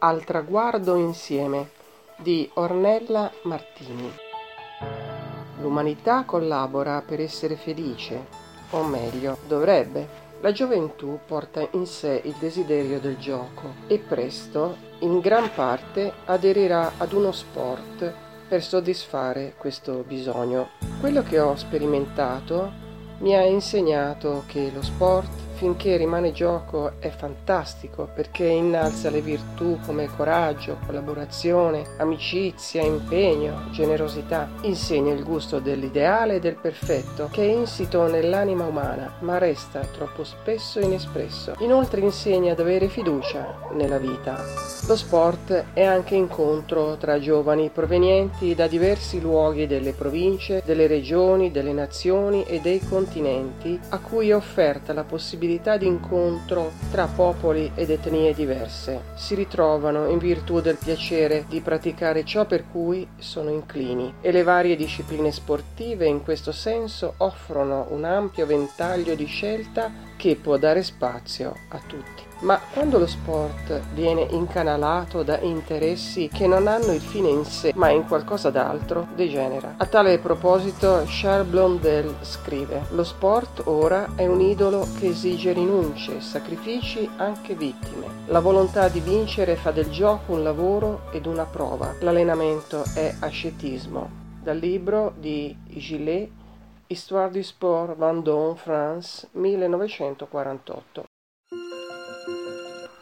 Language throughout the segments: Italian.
Al traguardo insieme di Ornella Martini. L'umanità collabora per essere felice, o meglio, dovrebbe. La gioventù porta in sé il desiderio del gioco e presto, in gran parte, aderirà ad uno sport per soddisfare questo bisogno. Quello che ho sperimentato mi ha insegnato che lo sport finché rimane gioco è fantastico perché innalza le virtù come coraggio, collaborazione, amicizia, impegno, generosità. Insegna il gusto dell'ideale e del perfetto che è insito nell'anima umana ma resta troppo spesso inespresso. Inoltre insegna ad avere fiducia nella vita. Lo sport è anche incontro tra giovani provenienti da diversi luoghi delle province, delle regioni, delle nazioni e dei continenti a cui è offerta la possibilità possibilità di incontro tra popoli ed etnie diverse. Si ritrovano in virtù del piacere di praticare ciò per cui sono inclini e le varie discipline sportive in questo senso offrono un ampio ventaglio di scelta che può dare spazio a tutti. Ma quando lo sport viene incanalato da interessi che non hanno il fine in sé, ma in qualcosa d'altro, degenera. A tale proposito, Charles Blondel scrive: Lo sport ora è un idolo che esige rinunce, sacrifici, anche vittime. La volontà di vincere fa del gioco un lavoro ed una prova. L'allenamento è ascetismo. Dal libro di Gillet Histoire du sport Vendôme, France, 1948.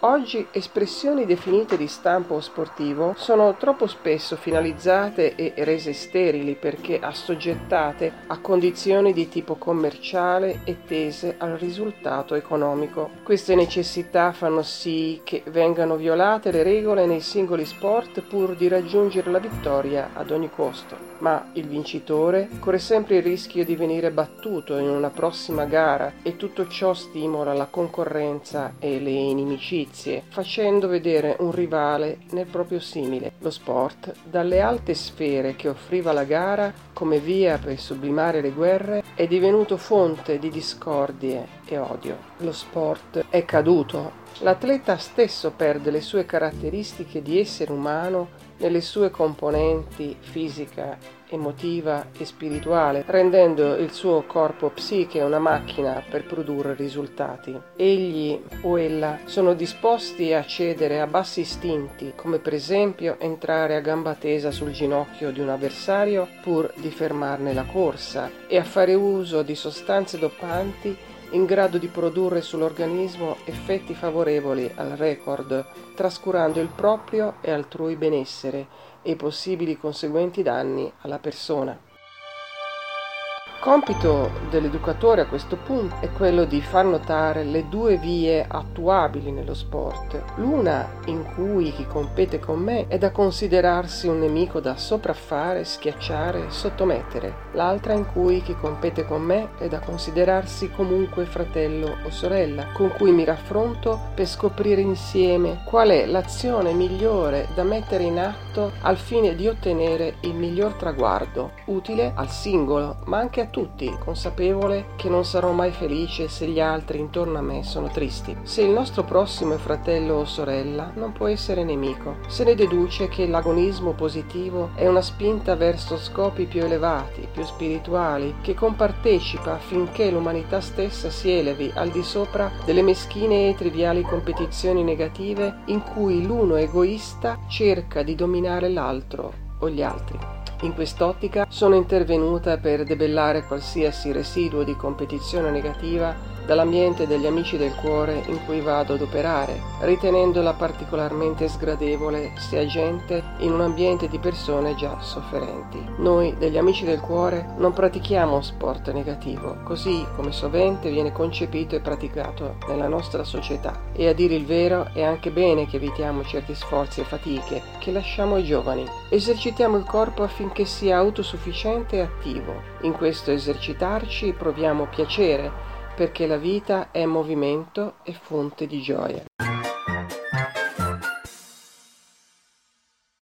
Oggi espressioni definite di stampo sportivo sono troppo spesso finalizzate e rese sterili perché assoggettate a condizioni di tipo commerciale e tese al risultato economico. Queste necessità fanno sì che vengano violate le regole nei singoli sport pur di raggiungere la vittoria ad ogni costo. Ma il vincitore corre sempre il rischio di venire battuto in una prossima gara e tutto ciò stimola la concorrenza e le inimicizie facendo vedere un rivale nel proprio simile. Lo sport, dalle alte sfere che offriva la gara come via per sublimare le guerre, è divenuto fonte di discordie e odio. Lo sport è caduto. L'atleta stesso perde le sue caratteristiche di essere umano nelle sue componenti fisica, emotiva e spirituale, rendendo il suo corpo psiche una macchina per produrre risultati. Egli o ella sono disposti a cedere a bassi istinti, come per esempio entrare a gamba tesa sul ginocchio di un avversario pur di fermarne la corsa e a fare uso di sostanze dopanti in grado di produrre sull'organismo effetti favorevoli al record, trascurando il proprio e altrui benessere e i possibili conseguenti danni alla persona. Compito dell'educatore a questo punto è quello di far notare le due vie attuabili nello sport. L'una in cui chi compete con me è da considerarsi un nemico da sopraffare, schiacciare, sottomettere. L'altra in cui chi compete con me è da considerarsi comunque fratello o sorella, con cui mi raffronto per scoprire insieme qual è l'azione migliore da mettere in atto al fine di ottenere il miglior traguardo, utile al singolo, ma anche a tutti, consapevole che non sarò mai felice se gli altri intorno a me sono tristi. Se il nostro prossimo è fratello o sorella, non può essere nemico. Se ne deduce che l'agonismo positivo è una spinta verso scopi più elevati, più spirituali, che compartecipa affinché l'umanità stessa si elevi al di sopra delle meschine e triviali competizioni negative in cui l'uno egoista cerca di dominare l'altro o gli altri. In quest'ottica sono intervenuta per debellare qualsiasi residuo di competizione negativa dall'ambiente degli amici del cuore in cui vado ad operare, ritenendola particolarmente sgradevole se agente in un ambiente di persone già sofferenti. Noi degli amici del cuore non pratichiamo sport negativo, così come sovente viene concepito e praticato nella nostra società. E a dire il vero è anche bene che evitiamo certi sforzi e fatiche che lasciamo ai giovani. Esercitiamo il corpo affinché sia autosufficiente e attivo. In questo esercitarci proviamo piacere perché la vita è movimento e fonte di gioia.